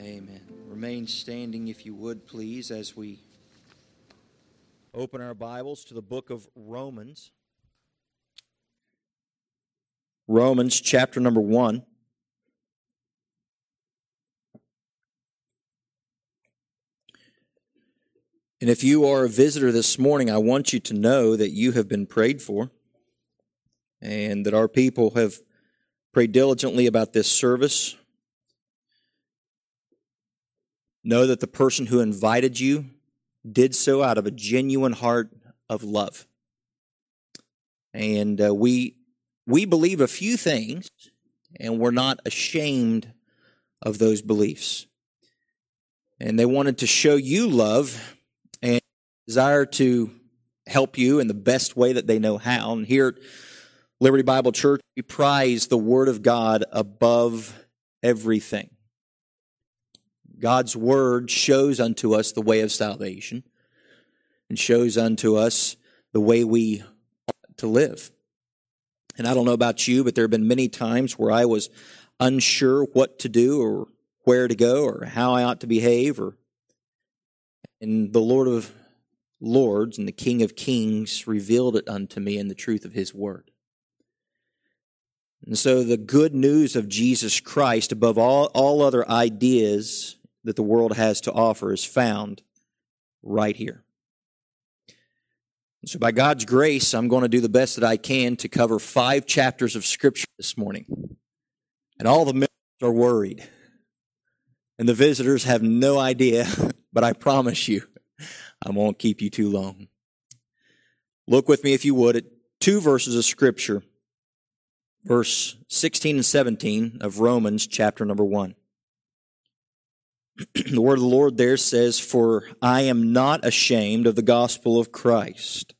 Amen. Remain standing, if you would, please, as we open our Bibles to the book of Romans. Romans chapter number one. And if you are a visitor this morning, I want you to know that you have been prayed for and that our people have prayed diligently about this service. Know that the person who invited you did so out of a genuine heart of love. And uh, we we believe a few things and we're not ashamed of those beliefs. And they wanted to show you love and desire to help you in the best way that they know how. And here at Liberty Bible Church, we prize the Word of God above everything. God's Word shows unto us the way of salvation and shows unto us the way we ought to live. And I don't know about you, but there have been many times where I was unsure what to do or where to go or how I ought to behave or and the Lord of Lords and the King of Kings revealed it unto me in the truth of his word. And so the good news of Jesus Christ above all, all other ideas that the world has to offer is found right here. So, by God's grace, I'm going to do the best that I can to cover five chapters of Scripture this morning. And all the members are worried. And the visitors have no idea, but I promise you, I won't keep you too long. Look with me, if you would, at two verses of Scripture, verse 16 and 17 of Romans, chapter number 1. the word of the Lord there says, For I am not ashamed of the gospel of Christ,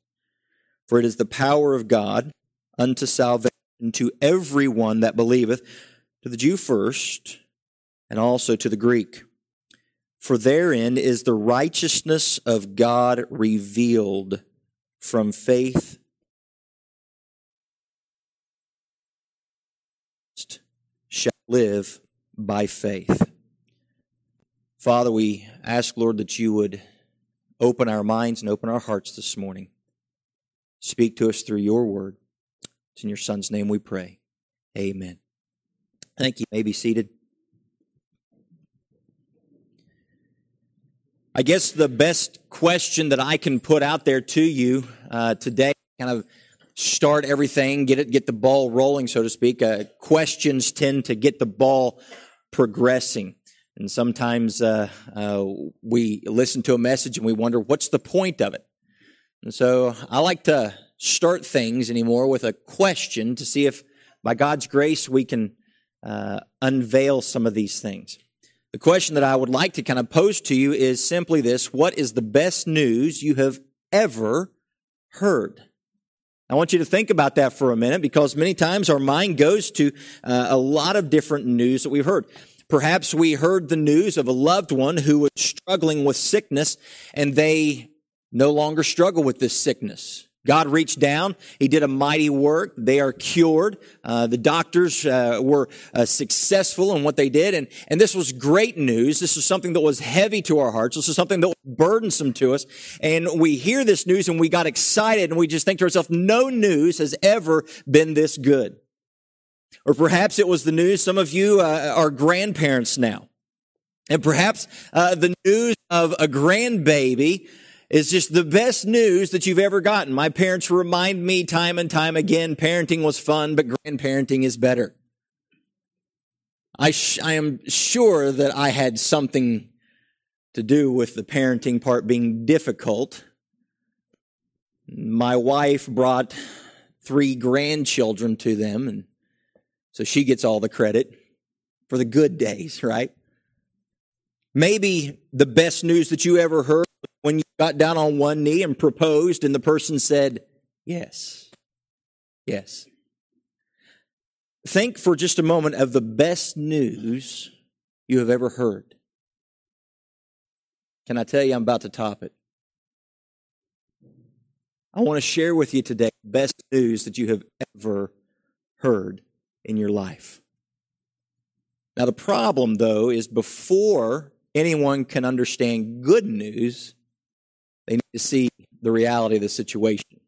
for it is the power of God unto salvation to everyone that believeth, to the Jew first, and also to the Greek. For therein is the righteousness of God revealed from faith shall live by faith. Father, we ask, Lord, that you would open our minds and open our hearts this morning. Speak to us through your word. It's in your Son's name we pray. Amen. Thank you. you may be seated. I guess the best question that I can put out there to you uh, today, kind of start everything, get it, get the ball rolling, so to speak. Uh, questions tend to get the ball progressing. And sometimes uh, uh, we listen to a message and we wonder, what's the point of it? And so I like to start things anymore with a question to see if, by God's grace, we can uh, unveil some of these things. The question that I would like to kind of pose to you is simply this What is the best news you have ever heard? I want you to think about that for a minute because many times our mind goes to uh, a lot of different news that we've heard. Perhaps we heard the news of a loved one who was struggling with sickness and they no longer struggle with this sickness. God reached down. He did a mighty work. They are cured. Uh, the doctors uh, were uh, successful in what they did. And, and this was great news. This was something that was heavy to our hearts. This was something that was burdensome to us. And we hear this news and we got excited and we just think to ourselves, no news has ever been this good. Or perhaps it was the news, some of you uh, are grandparents now. And perhaps uh, the news of a grandbaby is just the best news that you've ever gotten. My parents remind me time and time again, parenting was fun, but grandparenting is better. I, sh- I am sure that I had something to do with the parenting part being difficult. My wife brought three grandchildren to them, and so she gets all the credit for the good days, right? Maybe the best news that you ever heard when you got down on one knee and proposed and the person said, yes, yes. Think for just a moment of the best news you have ever heard. Can I tell you I'm about to top it? I want to share with you today the best news that you have ever heard in your life. Now, the problem, though, is before anyone can understand good news, they need to see the reality of the situation.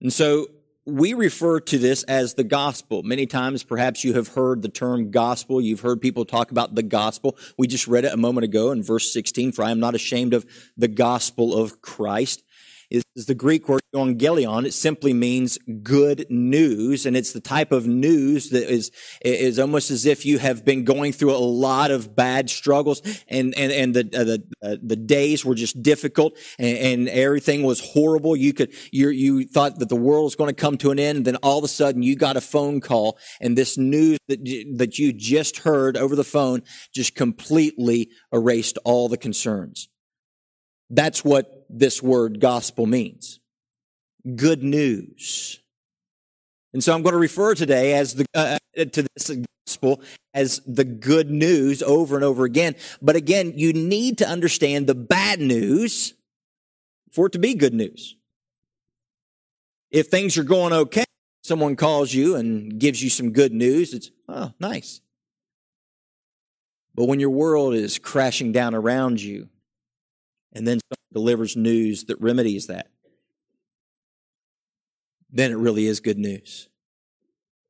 And so we refer to this as the gospel. Many times, perhaps you have heard the term gospel. You've heard people talk about the gospel. We just read it a moment ago in verse 16, for I am not ashamed of the gospel of Christ is, is the Greek word evangelion. It simply means good news, and it's the type of news that is is almost as if you have been going through a lot of bad struggles, and and and the uh, the uh, the days were just difficult, and, and, everything was horrible. You could you you thought that the world was going to come to an end, and then all of a sudden you got a phone call, and this news that that you just heard over the phone just completely erased all the concerns. That's what this word gospel means. Good news. And so I'm going to refer today as the, uh, uh, to this gospel as the good news over and over again. But again, you need to understand the bad news for it to be good news. If things are going okay, someone calls you and gives you some good news, it's, oh, nice. But when your world is crashing down around you, and then delivers news that remedies that, then it really is good news.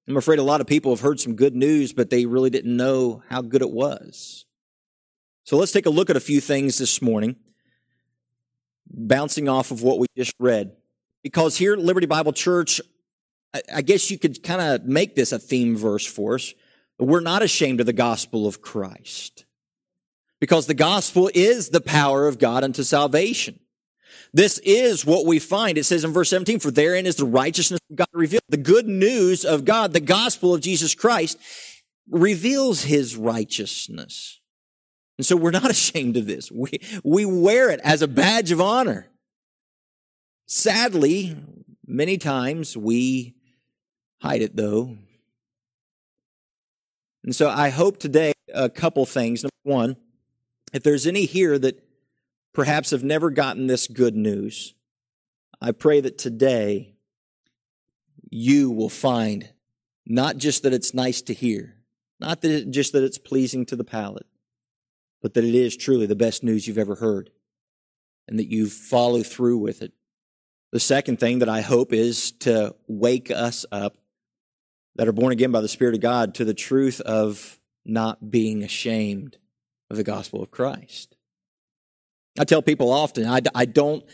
I'm afraid a lot of people have heard some good news, but they really didn't know how good it was. So let's take a look at a few things this morning, bouncing off of what we just read. Because here at Liberty Bible Church, I guess you could kind of make this a theme verse for us. We're not ashamed of the gospel of Christ because the gospel is the power of God unto salvation. This is what we find. It says in verse 17, for therein is the righteousness of God revealed. The good news of God, the gospel of Jesus Christ, reveals his righteousness. And so we're not ashamed of this. We, we wear it as a badge of honor. Sadly, many times we hide it though. And so I hope today a couple things. Number one, if there's any here that perhaps have never gotten this good news, I pray that today you will find not just that it's nice to hear, not that it, just that it's pleasing to the palate, but that it is truly the best news you've ever heard and that you follow through with it. The second thing that I hope is to wake us up that are born again by the Spirit of God to the truth of not being ashamed of the gospel of Christ. I tell people often, I, I don't,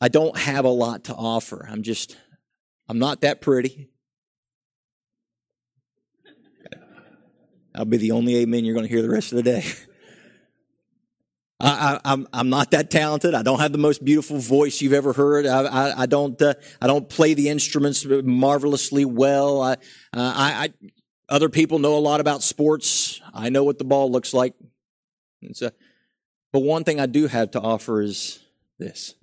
I don't have a lot to offer. I'm just, I'm not that pretty. I'll be the only amen you're going to hear the rest of the day. I, am I'm, I'm not that talented. I don't have the most beautiful voice you've ever heard. I, I, I don't uh, I don't play the instruments marvelously well. I, uh, I, I other people know a lot about sports. I know what the ball looks like. So, but one thing I do have to offer is this.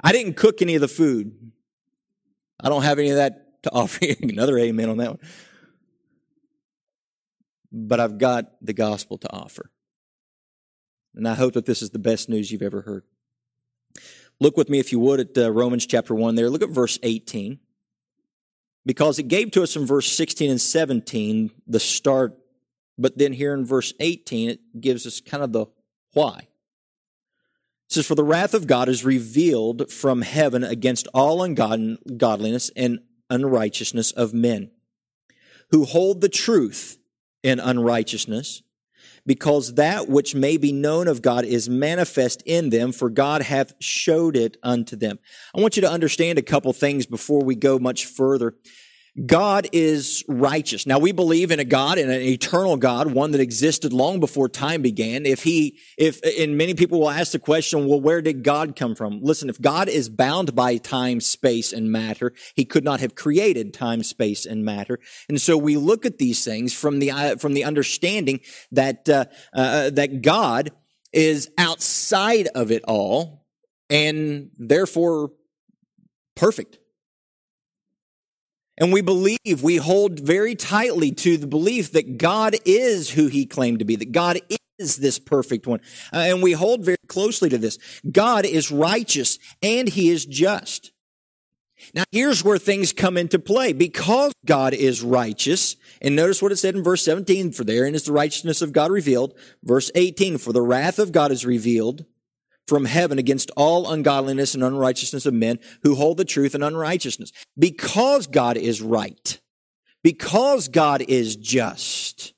I didn't cook any of the food. I don't have any of that to offer you. Another amen on that one. But I've got the gospel to offer. And I hope that this is the best news you've ever heard. Look with me, if you would, at uh, Romans chapter 1 there. Look at verse 18. Because it gave to us in verse 16 and 17 the start but then here in verse 18, it gives us kind of the why. It says, For the wrath of God is revealed from heaven against all ungodliness and unrighteousness of men, who hold the truth in unrighteousness, because that which may be known of God is manifest in them, for God hath showed it unto them. I want you to understand a couple things before we go much further. God is righteous. Now we believe in a God, in an eternal God, one that existed long before time began. If he, if, and many people will ask the question, well, where did God come from? Listen, if God is bound by time, space, and matter, he could not have created time, space, and matter. And so we look at these things from the, uh, from the understanding that, uh, uh, that God is outside of it all and therefore perfect. And we believe, we hold very tightly to the belief that God is who he claimed to be, that God is this perfect one. Uh, and we hold very closely to this. God is righteous and he is just. Now, here's where things come into play. Because God is righteous, and notice what it said in verse 17, for therein is the righteousness of God revealed. Verse 18, for the wrath of God is revealed from heaven against all ungodliness and unrighteousness of men who hold the truth in unrighteousness. Because God is right, because God is just,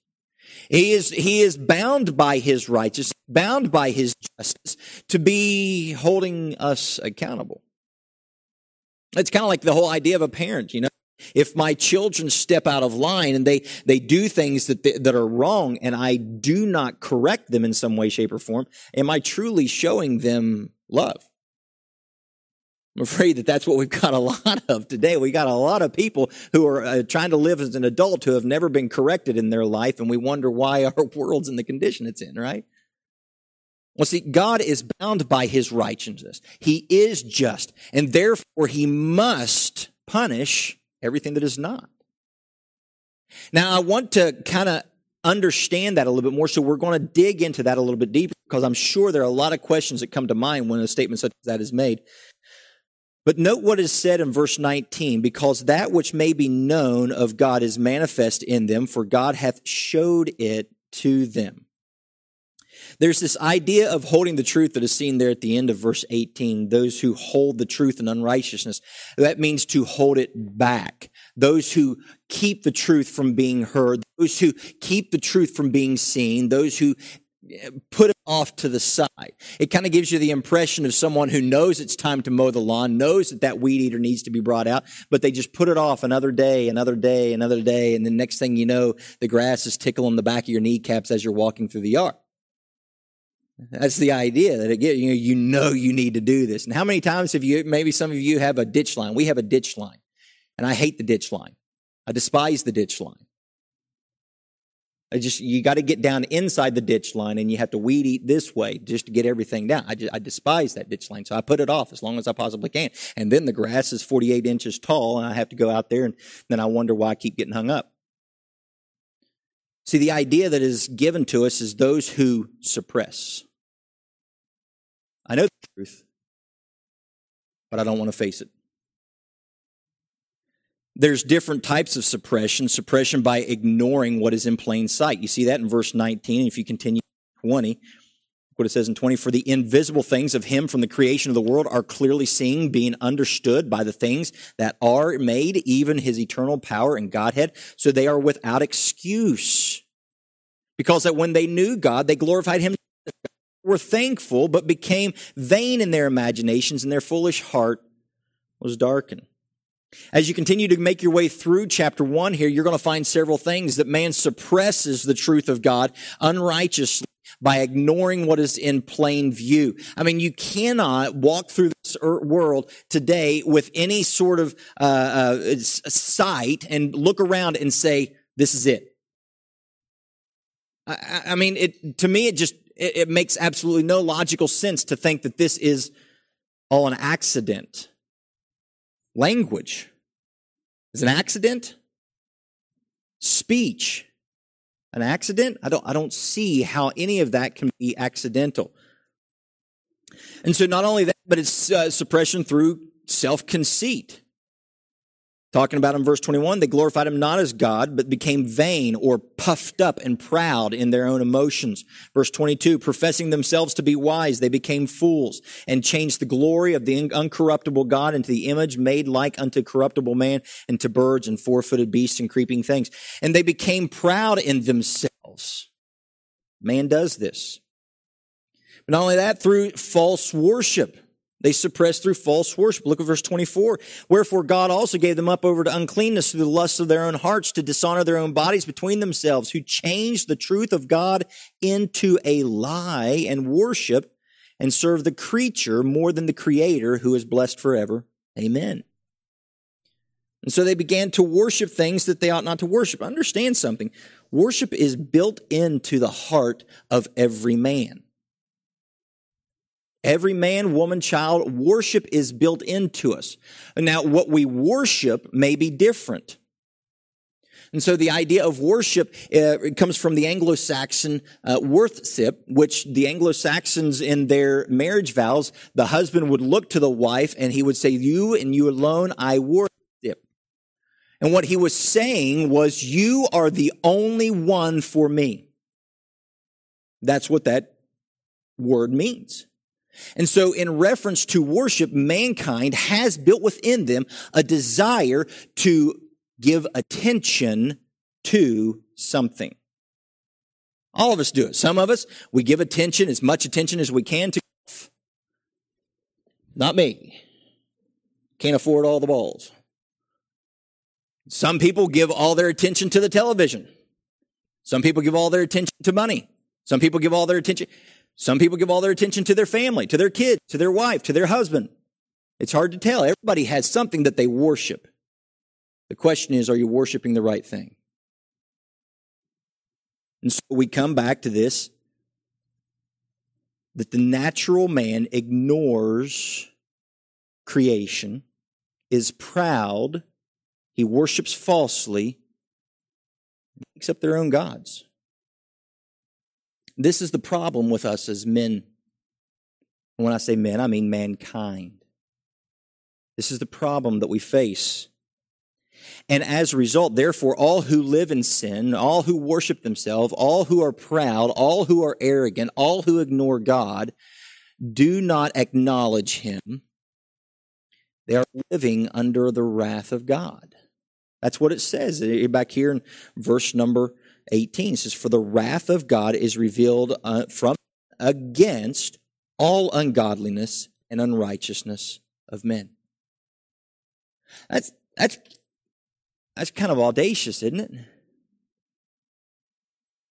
he is, he is bound by his righteousness, bound by his justice to be holding us accountable. It's kind of like the whole idea of a parent, you know. If my children step out of line and they, they do things that, they, that are wrong and I do not correct them in some way, shape, or form, am I truly showing them love? I'm afraid that that's what we've got a lot of today. We got a lot of people who are uh, trying to live as an adult who have never been corrected in their life, and we wonder why our world's in the condition it's in, right? Well, see, God is bound by his righteousness. He is just, and therefore he must punish everything that is not. Now, I want to kind of understand that a little bit more, so we're going to dig into that a little bit deeper because I'm sure there are a lot of questions that come to mind when a statement such as that is made. But note what is said in verse 19, because that which may be known of God is manifest in them, for God hath showed it to them. There's this idea of holding the truth that is seen there at the end of verse 18. Those who hold the truth in unrighteousness. That means to hold it back. Those who keep the truth from being heard. Those who keep the truth from being seen. Those who eh, put it off to the side. It kind of gives you the impression of someone who knows it's time to mow the lawn, knows that that weed eater needs to be brought out, but they just put it off another day, another day, another day, and the next thing you know, the grass is tickling the back of your kneecaps as you're walking through the yard. That's the idea that it, you know, you know you need to do this. And how many times have you, maybe some of you have a ditch line. We have a ditch line. And I hate the ditch line. I despise the ditch line. I just, you got to get down inside the ditch line and you have to weed eat this way just to get everything down. I just, I despise that ditch line. So I put it off as long as I possibly can. And then the grass is 48 inches tall and I have to go out there and then I wonder why I keep getting hung up. See, the idea that is given to us is those who suppress. I know the truth, but I don't want to face it. There's different types of suppression. Suppression by ignoring what is in plain sight. You see that in verse 19. If you continue 20, what it says in 20, for the invisible things of him from the creation of the world are clearly seen, being understood by the things that are made, even his eternal power and Godhead. So they are without excuse. Because that when they knew God, they glorified him were thankful, but became vain in their imaginations, and their foolish heart was darkened. As you continue to make your way through chapter one here, you're going to find several things that man suppresses the truth of God unrighteously by ignoring what is in plain view. I mean, you cannot walk through this world today with any sort of uh, uh, sight and look around and say, "This is it." I, I mean, it to me, it just it, it makes absolutely no logical sense to think that this is all an accident. Language is an accident. Speech, an accident. I don't, I don't see how any of that can be accidental. And so not only that, but it's uh, suppression through self conceit. Talking about in verse 21, they glorified him not as God, but became vain or puffed up and proud in their own emotions. Verse 22, professing themselves to be wise, they became fools and changed the glory of the uncorruptible God into the image made like unto corruptible man and to birds and four-footed beasts and creeping things. And they became proud in themselves. Man does this. But not only that, through false worship. They suppressed through false worship. Look at verse 24. Wherefore God also gave them up over to uncleanness through the lusts of their own hearts to dishonor their own bodies between themselves, who changed the truth of God into a lie and worship and serve the creature more than the creator who is blessed forever. Amen. And so they began to worship things that they ought not to worship. Understand something. Worship is built into the heart of every man. Every man, woman, child, worship is built into us. Now, what we worship may be different. And so the idea of worship uh, comes from the Anglo-Saxon uh, worthship, which the Anglo-Saxons in their marriage vows, the husband would look to the wife and he would say, you and you alone I worship. And what he was saying was, you are the only one for me. That's what that word means. And so in reference to worship, mankind has built within them a desire to give attention to something. All of us do it. Some of us, we give attention, as much attention as we can to. Not me. Can't afford all the balls. Some people give all their attention to the television. Some people give all their attention to money. Some people give all their attention. Some people give all their attention to their family, to their kids, to their wife, to their husband. It's hard to tell. Everybody has something that they worship. The question is, are you worshiping the right thing? And so we come back to this that the natural man ignores creation, is proud, he worships falsely, makes up their own gods. This is the problem with us as men. When I say men, I mean mankind. This is the problem that we face. And as a result, therefore, all who live in sin, all who worship themselves, all who are proud, all who are arrogant, all who ignore God, do not acknowledge Him. They are living under the wrath of God. That's what it says eh, back here in verse number 18. It says, For the wrath of God is revealed uh, from against all ungodliness and unrighteousness of men. That's, that's, that's kind of audacious, isn't it?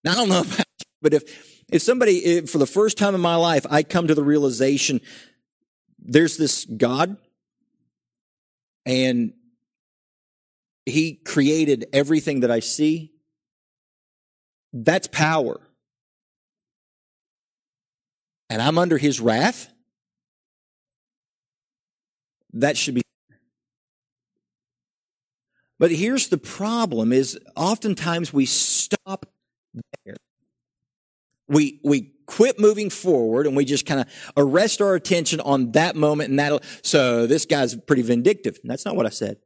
Now, I don't know about you, but if, if somebody, if for the first time in my life, I come to the realization there's this God and he created everything that I see. That's power. And I'm under his wrath. That should be. But here's the problem is oftentimes we stop there. We, we quit moving forward and we just kind of arrest our attention on that moment and that. So this guy's pretty vindictive. That's not what I said.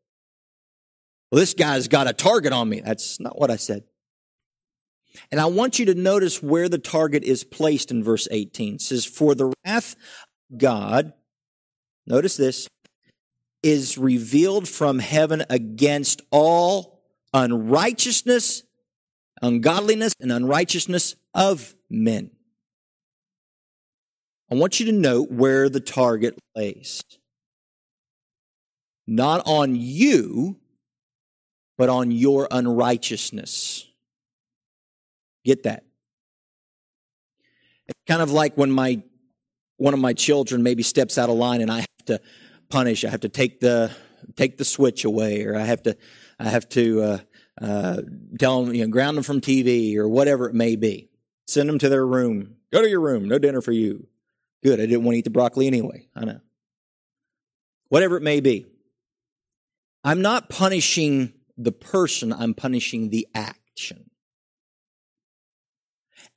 Well, this guy's got a target on me. That's not what I said. And I want you to notice where the target is placed in verse 18. It says, For the wrath God, notice this, is revealed from heaven against all unrighteousness, ungodliness, and unrighteousness of men. I want you to note where the target lays. Not on you, but on your unrighteousness. Get that? It's kind of like when my one of my children maybe steps out of line and I have to punish. I have to take the take the switch away, or I have to I have to uh, uh, tell them you know ground them from TV or whatever it may be. Send them to their room. Go to your room. No dinner for you. Good. I didn't want to eat the broccoli anyway. I know. Whatever it may be. I'm not punishing the person, I'm punishing the action.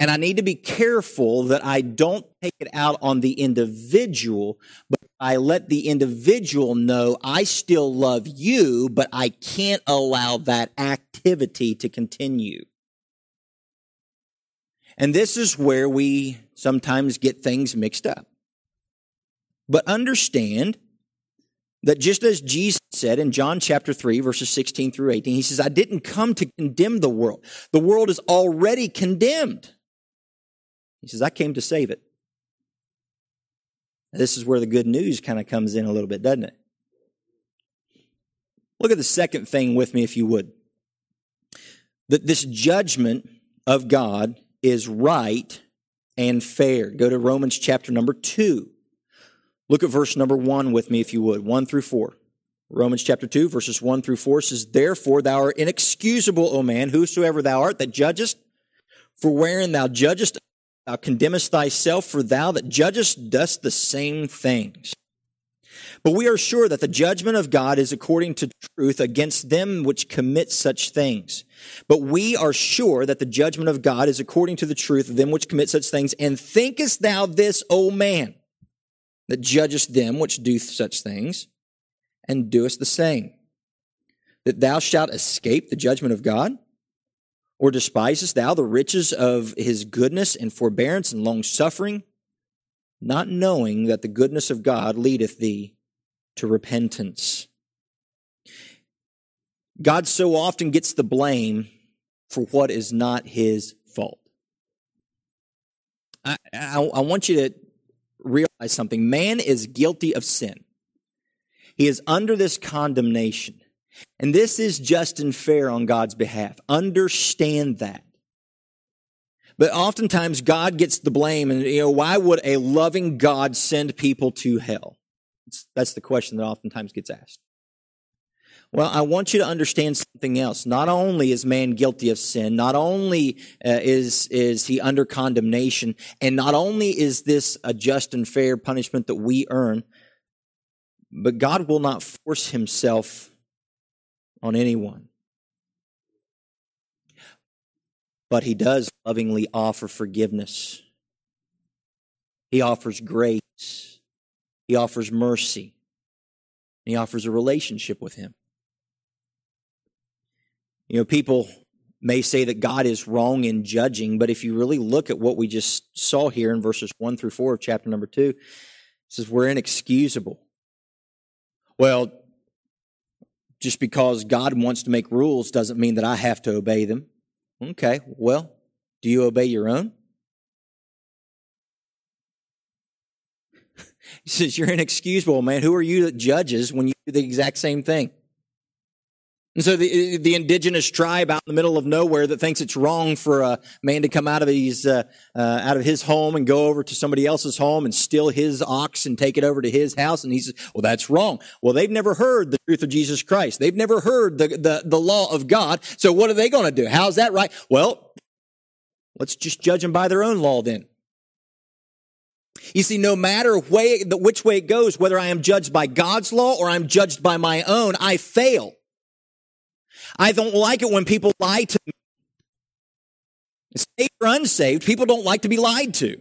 And I need to be careful that I don't take it out on the individual, but I let the individual know I still love you, but I can't allow that activity to continue. And this is where we sometimes get things mixed up. But understand that just as Jesus said in John chapter 3, verses 16 through 18, he says, I didn't come to condemn the world. The world is already condemned. He says, I came to save it. This is where the good news kind of comes in a little bit, doesn't it? Look at the second thing with me, if you would. That this judgment of God is right and fair. Go to Romans chapter number 2. Look at verse number one with me, if you would, one through four. Romans chapter 2, verses 1 through 4 says, Therefore thou art inexcusable, O man, whosoever thou art that judgest, for wherein thou judgest, thou condemnest thyself, for thou that judgest dost the same things. But we are sure that the judgment of God is according to truth against them which commit such things. But we are sure that the judgment of God is according to the truth of them which commit such things. And thinkest thou this, O man, that judgest them which do such things, and doest the same, that thou shalt escape the judgment of God? Or despisest thou the riches of his goodness and forbearance and long suffering, not knowing that the goodness of God leadeth thee to repentance? God so often gets the blame for what is not his fault. I, I, I, want you to realize something. Man is guilty of sin. He is under this condemnation. And this is just and fair on God's behalf. Understand that. But oftentimes God gets the blame and, you know, why would a loving God send people to hell? That's the question that oftentimes gets asked. Well, I want you to understand something else. Not only is man guilty of sin, not only uh, is, is he under condemnation, and not only is this a just and fair punishment that we earn, but God will not force himself on anyone. But he does lovingly offer forgiveness. He offers grace. He offers mercy. He offers a relationship with him. You know, people may say that God is wrong in judging, but if you really look at what we just saw here in verses 1 through 4 of chapter number 2, it says we're inexcusable. Well, just because God wants to make rules doesn't mean that I have to obey them. Okay, well, do you obey your own? he says, You're inexcusable, man. Who are you that judges when you do the exact same thing? And so the, the indigenous tribe out in the middle of nowhere that thinks it's wrong for a man to come out of his, uh, uh, out of his home and go over to somebody else's home and steal his ox and take it over to his house. And he says, well, that's wrong. Well, they've never heard the truth of Jesus Christ. They've never heard the, the, the law of God. So what are they going to do? How's that right? Well, let's just judge them by their own law then. You see, no matter way, which way it goes, whether I am judged by God's law or I'm judged by my own, I fail. I don't like it when people lie to me. Saved or unsaved, people don't like to be lied to.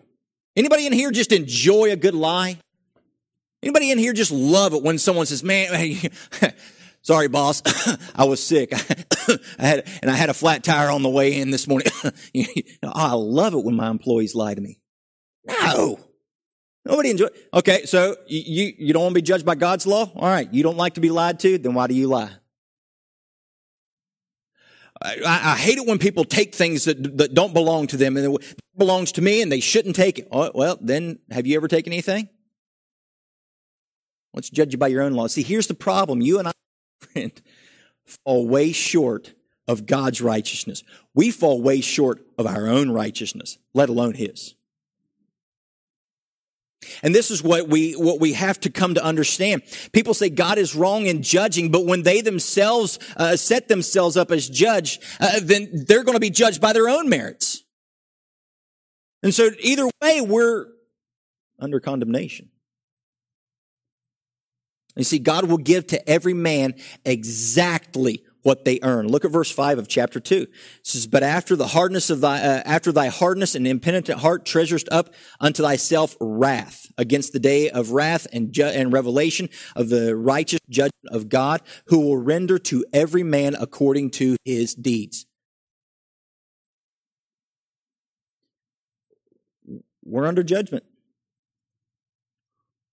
Anybody in here just enjoy a good lie? Anybody in here just love it when someone says, man, sorry, boss, I was sick. I had, and I had a flat tire on the way in this morning. I love it when my employees lie to me. No. Nobody enjoy. Okay, so you, you don't want to be judged by God's law? All right. You don't like to be lied to? Then why do you lie? I, I, hate it when people take things that, that don't belong to them and it belongs to me and they shouldn't take it. Oh, well, then have you ever taken anything? Let's judge you by your own law. See, here's the problem. You and I, friend, fall way short of God's righteousness. We fall way short of our own righteousness, let alone His. And this is what we, what we have to come to understand. People say God is wrong in judging, but when they themselves uh, set themselves up as judge, uh, then they're going to be judged by their own merits. And so either way, we're under condemnation. You see, God will give to every man exactly what they earn. Look at verse 5 of chapter 2. It says, But after the hardness of thy, uh, after thy hardness and impenitent heart treasurest up unto thyself wrath against the day of wrath and, ju- and revelation of the righteous judgment of God, who will render to every man according to his deeds. We're under judgment.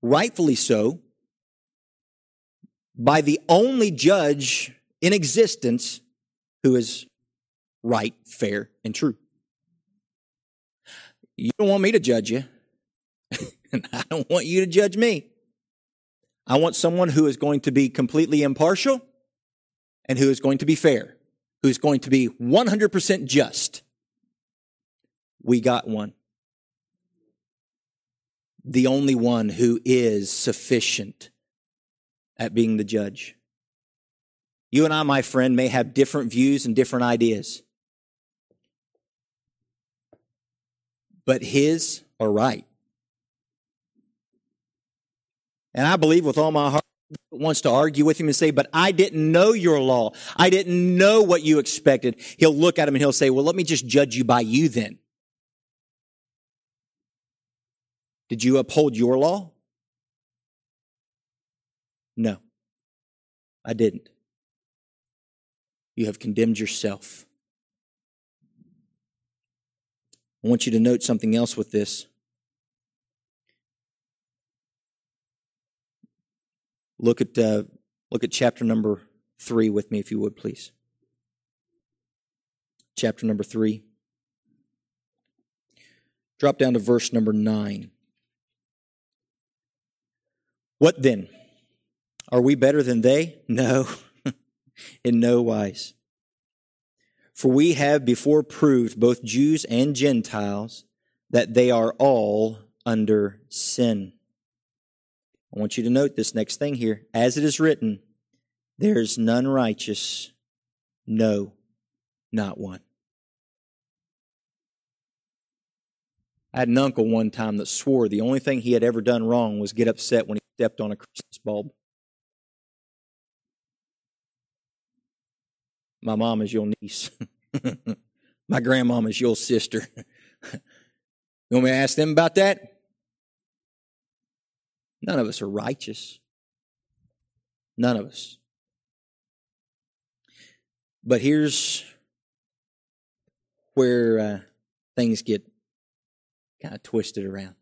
Rightfully so, by the only judge in existence who is right, fair, and true. You don't want me to judge you, and I don't want you to judge me. I want someone who is going to be completely impartial and who is going to be fair, who is going to be 100% just. We got one. The only one who is sufficient at being the judge. You and I, my friend, may have different views and different ideas. But his are right. And I believe with all my heart wants to argue with him and say, but I didn't know your law. I didn't know what you expected. He'll look at him and he'll say, well, let me just judge you by you then. Did you uphold your law? No, I didn't. You have condemned yourself. I want you to note something else with this. Look at uh, look at chapter number three with me, if you would, please. Chapter number three. Drop down to verse number nine. What then? Are we better than they? No, in no wise. For we have before proved, both Jews and Gentiles, that they are all under sin. I want you to note this next thing here. As it is written, there is none righteous, no, not one. I had an uncle one time that swore the only thing he had ever done wrong was get upset when he stepped on a Christmas bulb. My mom is your niece. My grandmom is your sister. you want me to ask them about that? None of us are righteous. None of us. But here's where uh, things get kind of twisted around.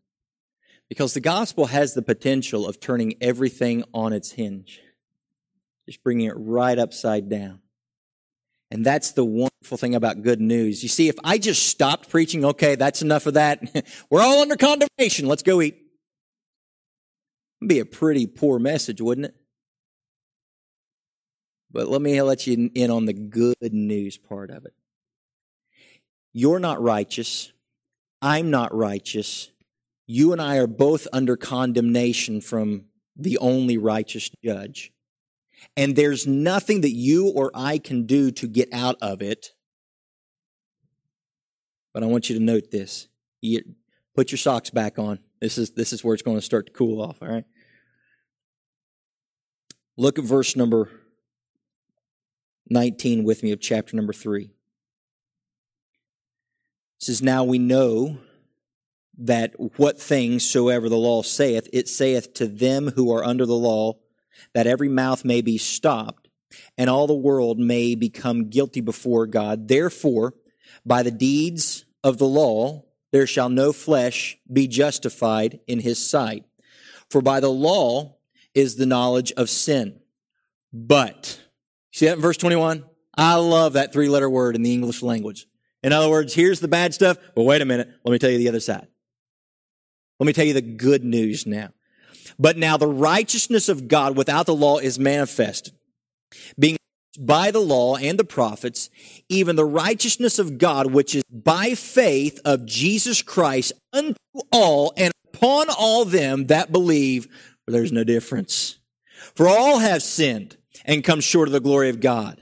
Because the gospel has the potential of turning everything on its hinge, just bringing it right upside down. And that's the wonderful thing about good news. You see, if I just stopped preaching, okay, that's enough of that. We're all under condemnation. Let's go eat. It'd be a pretty poor message, wouldn't it? But let me let you in on the good news part of it. You're not righteous. I'm not righteous. You and I are both under condemnation from the only righteous judge. And there's nothing that you or I can do to get out of it. But I want you to note this. You put your socks back on. This is, this is where it's going to start to cool off, all right? Look at verse number 19 with me of chapter number 3. It says, Now we know that what things soever the law saith, it saith to them who are under the law, that every mouth may be stopped, and all the world may become guilty before God. Therefore, by the deeds of the law, there shall no flesh be justified in his sight. For by the law is the knowledge of sin. But, see that in verse 21? I love that three letter word in the English language. In other words, here's the bad stuff, but wait a minute, let me tell you the other side. Let me tell you the good news now. But now the righteousness of God without the law is manifested, being by the law and the prophets, even the righteousness of God, which is by faith of Jesus Christ unto all and upon all them that believe, there's no difference. For all have sinned and come short of the glory of God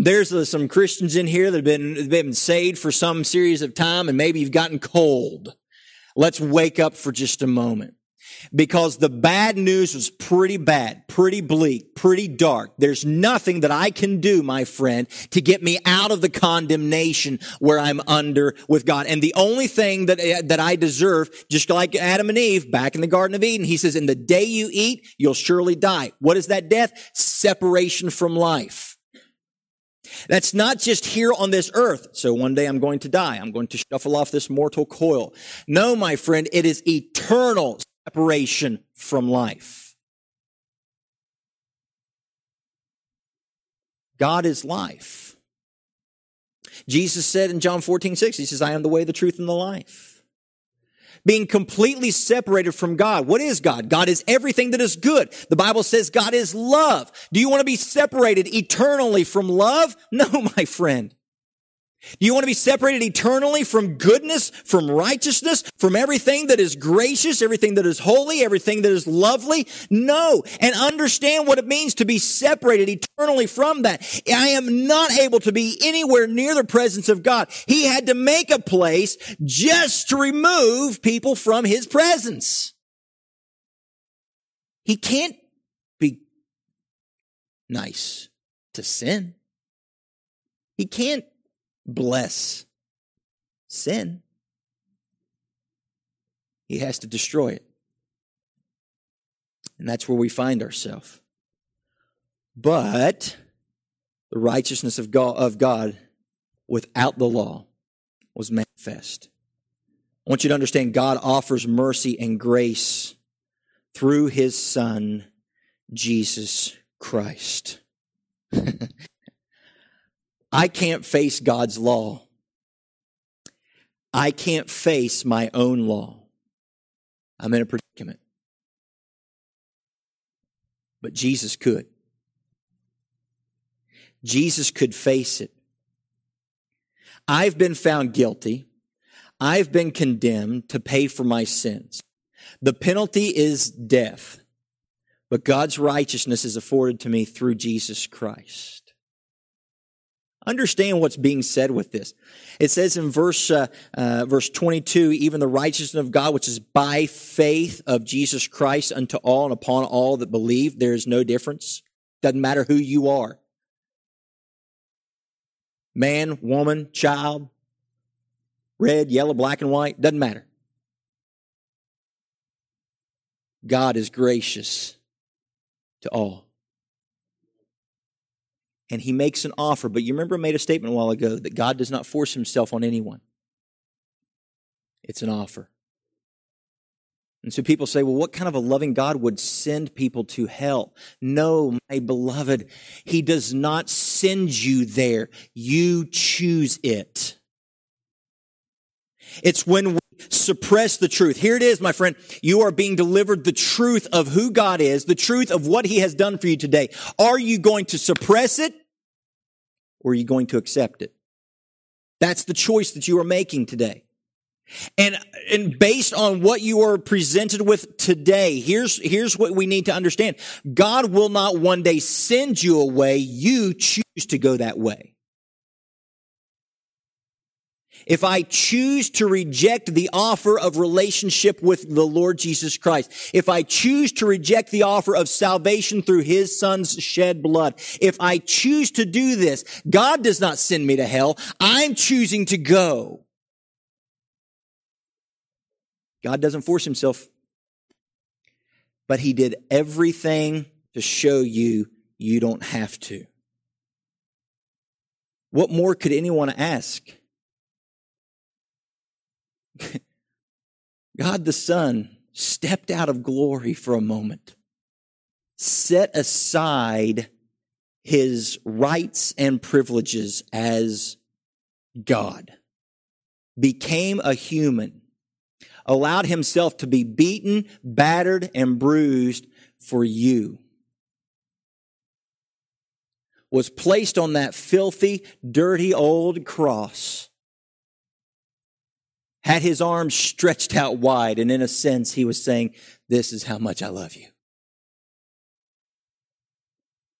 There's uh, some Christians in here that have been, been saved for some series of time and maybe you've gotten cold. Let's wake up for just a moment. Because the bad news was pretty bad, pretty bleak, pretty dark. There's nothing that I can do, my friend, to get me out of the condemnation where I'm under with God. And the only thing that, uh, that I deserve, just like Adam and Eve back in the Garden of Eden, he says, in the day you eat, you'll surely die. What is that death? Separation from life. That's not just here on this earth. So one day I'm going to die. I'm going to shuffle off this mortal coil. No, my friend, it is eternal separation from life. God is life. Jesus said in John 14, 6, he says, I am the way, the truth, and the life. Being completely separated from God. What is God? God is everything that is good. The Bible says God is love. Do you want to be separated eternally from love? No, my friend. Do you want to be separated eternally from goodness, from righteousness, from everything that is gracious, everything that is holy, everything that is lovely? No. And understand what it means to be separated eternally from that. I am not able to be anywhere near the presence of God. He had to make a place just to remove people from his presence. He can't be nice to sin. He can't bless sin. He has to destroy it. And that's where we find ourselves. But the righteousness of God, of God without the law was manifest. I want you to understand God offers mercy and grace through his son, Jesus Christ. I can't face God's law. I can't face my own law. I'm in a predicament. But Jesus could. Jesus could face it. I've been found guilty. I've been condemned to pay for my sins. The penalty is death, but God's righteousness is afforded to me through Jesus Christ. Understand what's being said with this. It says in verse uh, uh, verse 22, even the righteousness of God, which is by faith of Jesus Christ unto all and upon all that believe, there is no difference. Doesn't matter who you are. Man, woman, child, red, yellow, black, and white, doesn't matter. God is gracious to all and he makes an offer. But you remember I made a statement a while ago that God does not force himself on anyone. It's an offer. And so people say, well, what kind of a loving God would send people to hell? No, my beloved, he does not send you there. You choose it. It's when we suppress the truth. Here it is, my friend. You are being delivered the truth of who God is, the truth of what he has done for you today. Are you going to suppress it or are you going to accept it? That's the choice that you are making today. And, and based on what you are presented with today, here's, here's what we need to understand. God will not one day send you away. You choose to go that way. If I choose to reject the offer of relationship with the Lord Jesus Christ, if I choose to reject the offer of salvation through his son's shed blood, if I choose to do this, God does not send me to hell. I'm choosing to go. God doesn't force himself, but he did everything to show you you don't have to. What more could anyone ask? God the Son stepped out of glory for a moment, set aside his rights and privileges as God, became a human, allowed himself to be beaten, battered, and bruised for you was placed on that filthy, dirty old cross had his arms stretched out wide, and in a sense, he was saying, This is how much I love you.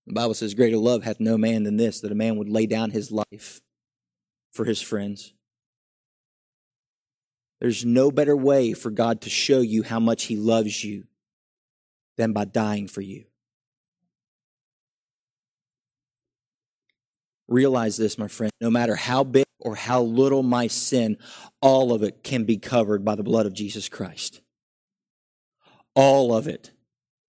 The Bible says, Greater love hath no man than this, that a man would lay down his life for his friends. There's no better way for God to show you how much he loves you than by dying for you. Realize this, my friend. No matter how big or how little my sin, all of it can be covered by the blood of Jesus Christ. All of it.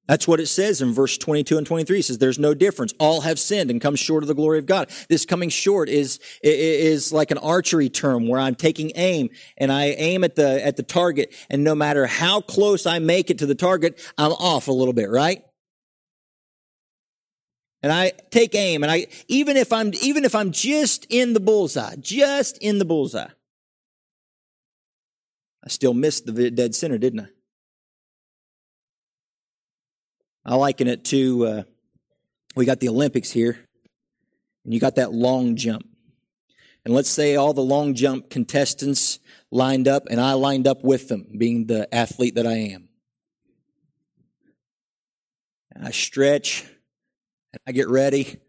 That's what it says in verse 22 and 23. It says, there's no difference. All have sinned and come short of the glory of God. This coming short is, is like an archery term where I'm taking aim and I aim at the, at the target. And no matter how close I make it to the target, I'm off a little bit, right? And I take aim and I, even if I'm, even if I'm just in the bullseye, just in the bullseye, I still missed the dead center, didn't I? I liken it to uh, we got the Olympics here, and you got that long jump. And let's say all the long jump contestants lined up, and I lined up with them, being the athlete that I am. And I stretch, and I get ready,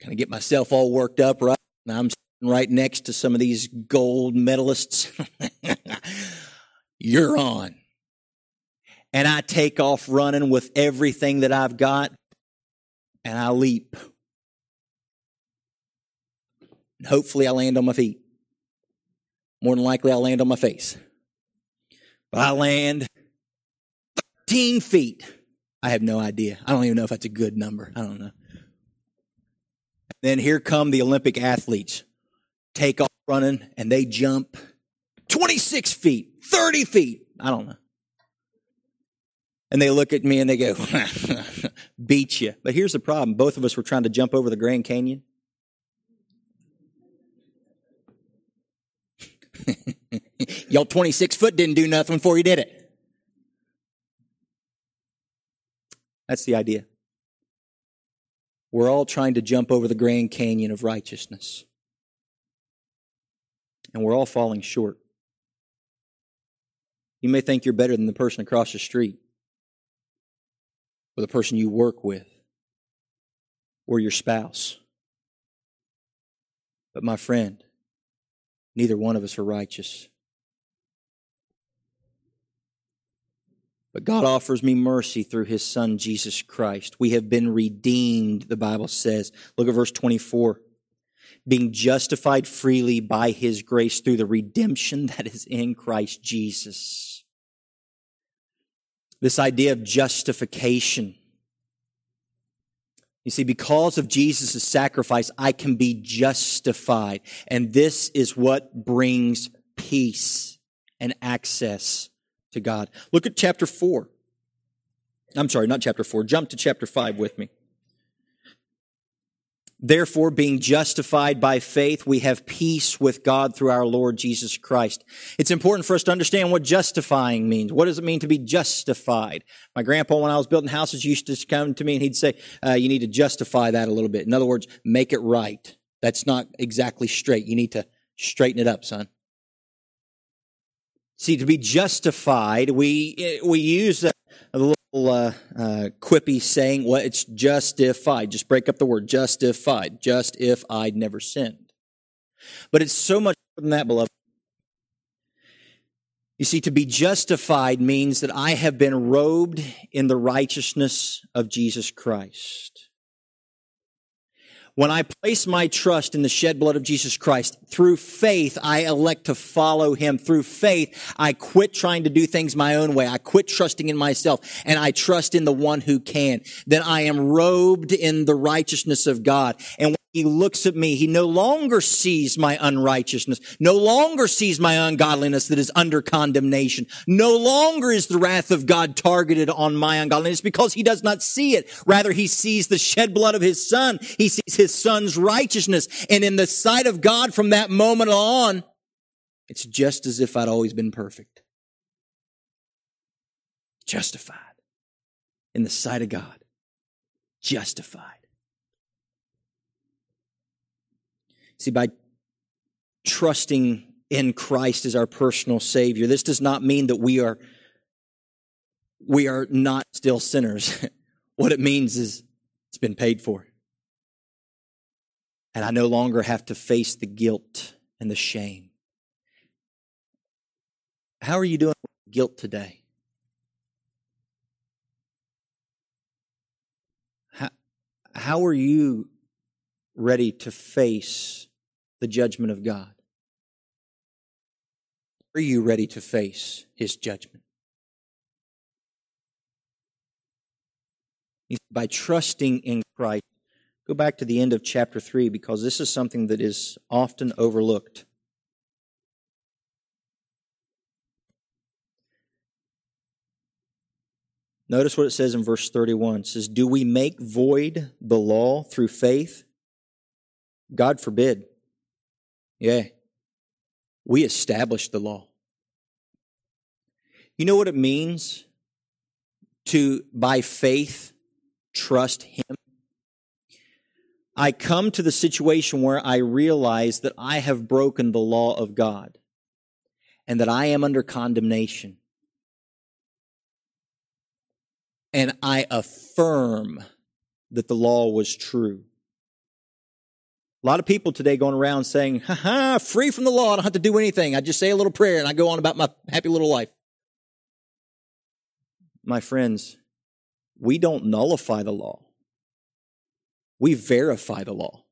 kind of get myself all worked up, right? And I'm sitting right next to some of these gold medalists. You're on. And I take off running with everything that I've got, and I leap. And hopefully, I land on my feet. More than likely, I'll land on my face. But I land 13 feet. I have no idea. I don't even know if that's a good number. I don't know. Then here come the Olympic athletes. Take off running and they jump 26 feet, 30 feet. I don't know. And they look at me and they go, beat you. But here's the problem. Both of us were trying to jump over the Grand Canyon. Y'all 26 foot didn't do nothing before you did it. That's the idea. We're all trying to jump over the Grand Canyon of righteousness. And we're all falling short. You may think you're better than the person across the street, or the person you work with, or your spouse. But my friend, neither one of us are righteous. But God offers me mercy through his son, Jesus Christ. We have been redeemed, the Bible says. Look at verse 24. Being justified freely by his grace through the redemption that is in Christ Jesus. This idea of justification. You see, because of Jesus' sacrifice, I can be justified. And this is what brings peace and access to God. Look at chapter 4. I'm sorry, not chapter 4. Jump to chapter 5 with me. Therefore, being justified by faith, we have peace with God through our Lord Jesus Christ. It's important for us to understand what justifying means. What does it mean to be justified? My grandpa, when I was building houses, used to come to me and he'd say, uh, you need to justify that a little bit. In other words, make it right. That's not exactly straight. You need to straighten it up, son. See, to be justified, we, we use a, a little uh, uh, quippy saying, well, it's justified. Just break up the word justified. Just if I'd never sinned. But it's so much more than that, beloved. You see, to be justified means that I have been robed in the righteousness of Jesus Christ. When I place my trust in the shed blood of Jesus Christ, through faith, I elect to follow him. Through faith, I quit trying to do things my own way. I quit trusting in myself and I trust in the one who can. Then I am robed in the righteousness of God. And he looks at me. He no longer sees my unrighteousness, no longer sees my ungodliness that is under condemnation. No longer is the wrath of God targeted on my ungodliness because he does not see it. Rather, he sees the shed blood of his son. He sees his son's righteousness. And in the sight of God from that moment on, it's just as if I'd always been perfect. Justified in the sight of God. Justified. See, by trusting in Christ as our personal Savior, this does not mean that we are we are not still sinners. what it means is it's been paid for. And I no longer have to face the guilt and the shame. How are you doing with guilt today? How, how are you ready to face the judgment of God? Are you ready to face his judgment? By trusting in Christ, go back to the end of chapter 3 because this is something that is often overlooked. Notice what it says in verse 31. It says, Do we make void the law through faith? God forbid. Yeah. We established the law. You know what it means to, by faith, trust Him? I come to the situation where I realize that I have broken the law of God and that I am under condemnation. And I affirm that the law was true. A lot of people today going around saying, ha ha, free from the law. I don't have to do anything. I just say a little prayer and I go on about my happy little life. My friends, we don't nullify the law we verify the law.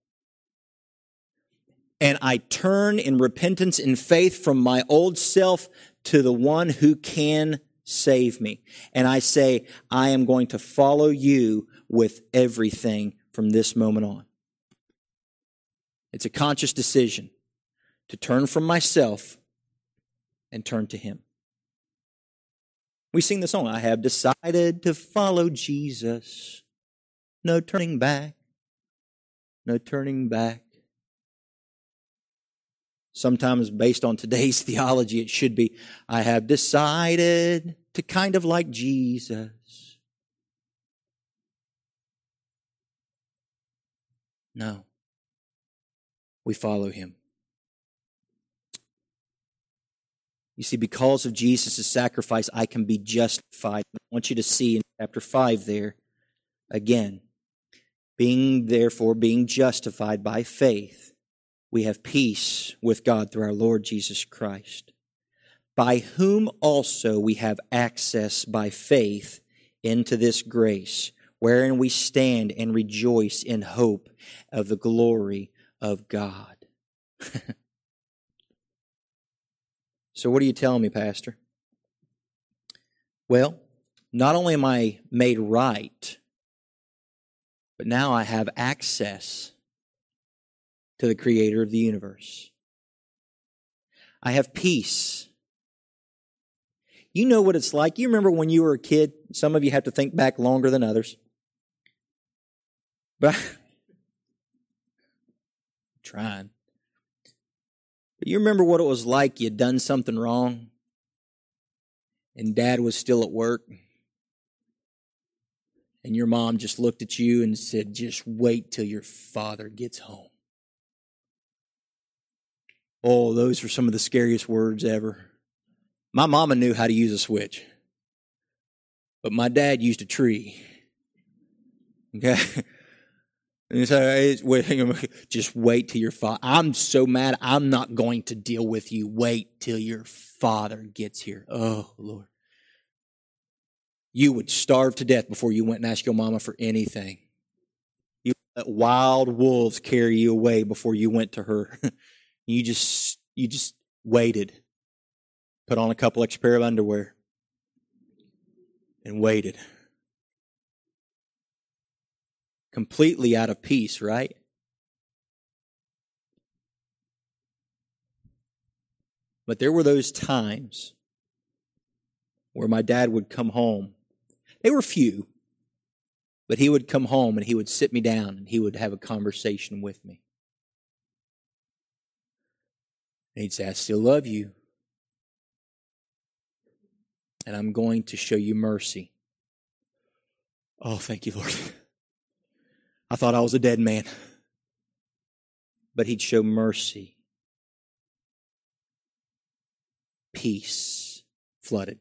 And I turn in repentance and faith from my old self to the one who can save me. And I say, I am going to follow you with everything from this moment on. It's a conscious decision to turn from myself and turn to Him. We sing the song, I have decided to follow Jesus. No turning back no turning back. Sometimes, based on today's theology, it should be I have decided to kind of like Jesus. No. We follow him. You see, because of Jesus' sacrifice, I can be justified. I want you to see in chapter 5 there again. Being therefore being justified by faith, we have peace with God through our Lord Jesus Christ, by whom also we have access by faith into this grace, wherein we stand and rejoice in hope of the glory of God. so, what are you telling me, Pastor? Well, not only am I made right but now I have access to the creator of the universe. I have peace. You know what it's like. You remember when you were a kid? Some of you have to think back longer than others. But trying. But you remember what it was like you'd done something wrong and dad was still at work and your mom just looked at you and said, just wait till your father gets home. Oh, those were some of the scariest words ever. My mama knew how to use a switch, but my dad used a tree. Okay? And so just wait till your father. I'm so mad. I'm not going to deal with you. Wait till your father gets here. Oh, Lord you would starve to death before you went and asked your mama for anything. You let wild wolves carry you away before you went to her. you just you just waited. Put on a couple extra pair of underwear and waited. Completely out of peace, right? But there were those times where my dad would come home they were few, but he would come home and he would sit me down and he would have a conversation with me. And he'd say, I still love you. And I'm going to show you mercy. Oh, thank you, Lord. I thought I was a dead man. But he'd show mercy. Peace flooded.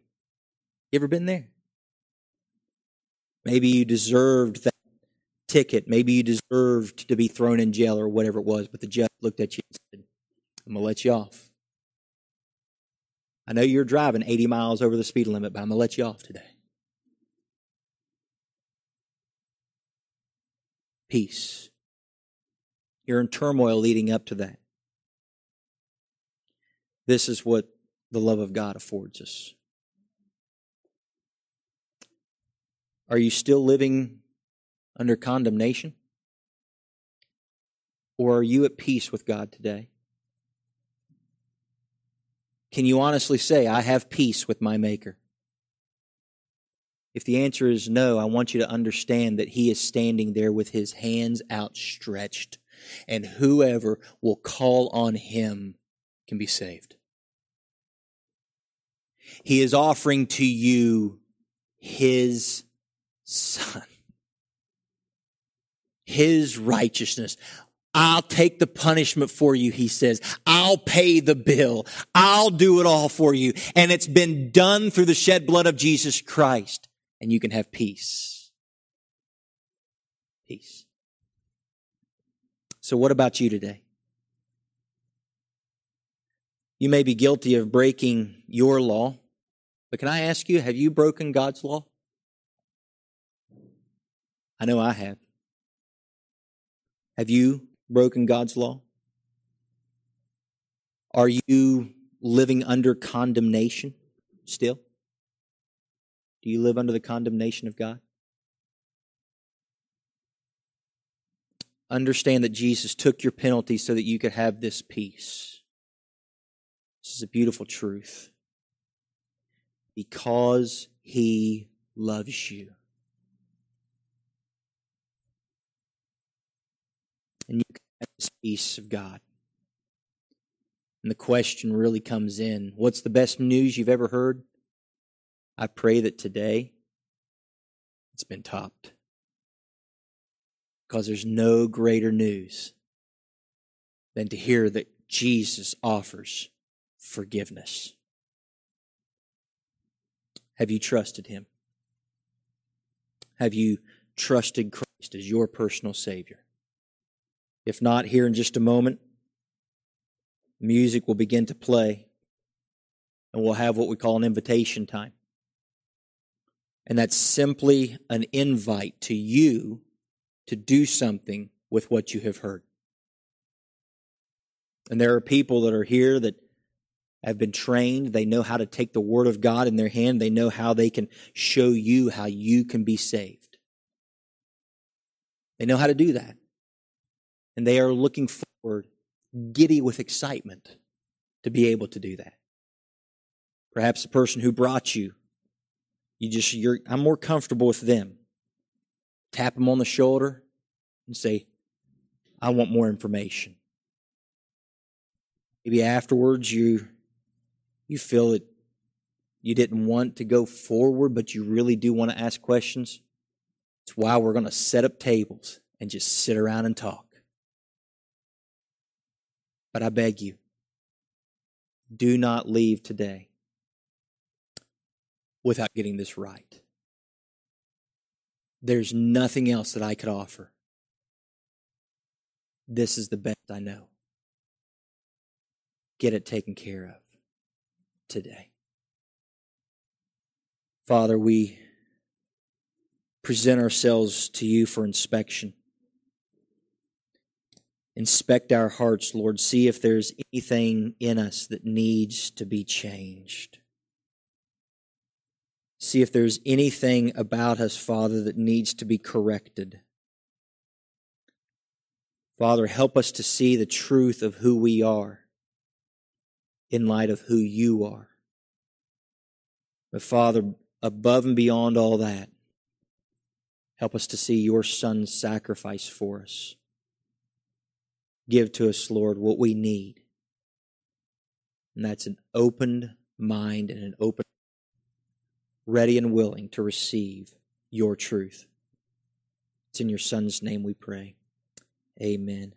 You ever been there? Maybe you deserved that ticket. Maybe you deserved to be thrown in jail or whatever it was, but the judge looked at you and said, I'm going to let you off. I know you're driving 80 miles over the speed limit, but I'm going to let you off today. Peace. You're in turmoil leading up to that. This is what the love of God affords us. Are you still living under condemnation? Or are you at peace with God today? Can you honestly say, I have peace with my Maker? If the answer is no, I want you to understand that He is standing there with His hands outstretched, and whoever will call on Him can be saved. He is offering to you his son, his righteousness. I'll take the punishment for you, he says. I'll pay the bill. I'll do it all for you. And it's been done through the shed blood of Jesus Christ. And you can have peace. Peace. So what about you today? You may be guilty of breaking your law, but can I ask you, have you broken God's law? I know I have. Have you broken God's law? Are you living under condemnation still? Do you live under the condemnation of God? Understand that Jesus took your penalty so that you could have this peace. This is a beautiful truth. Because he loves you. And you can have this peace of God. And the question really comes in what's the best news you've ever heard? I pray that today it's been topped. Because there's no greater news than to hear that Jesus offers forgiveness. Have you trusted Him? Have you trusted Christ as your personal Savior? If not, here in just a moment, music will begin to play and we'll have what we call an invitation time. And that's simply an invite to you to do something with what you have heard. And there are people that are here that have been trained. They know how to take the Word of God in their hand. They know how they can show you how you can be saved. They know how to do that. And they are looking forward, giddy with excitement, to be able to do that. Perhaps the person who brought you, you just, you're, I'm more comfortable with them. Tap them on the shoulder and say, I want more information. Maybe afterwards you you feel that you didn't want to go forward, but you really do want to ask questions, it's why we're going to set up tables and just sit around and talk. But I beg you, do not leave today without getting this right. There's nothing else that I could offer. This is the best I know. Get it taken care of today. Father, we present ourselves to you for inspection. Inspect our hearts, Lord. See if there's anything in us that needs to be changed. See if there's anything about us, Father, that needs to be corrected. Father, help us to see the truth of who we are in light of who you are. But Father, above and beyond all that, help us to see your Son's sacrifice for us. Give to us, Lord, what we need. And that's an opened mind and an open, ready and willing to receive your truth. It's in your Son's name we pray. Amen.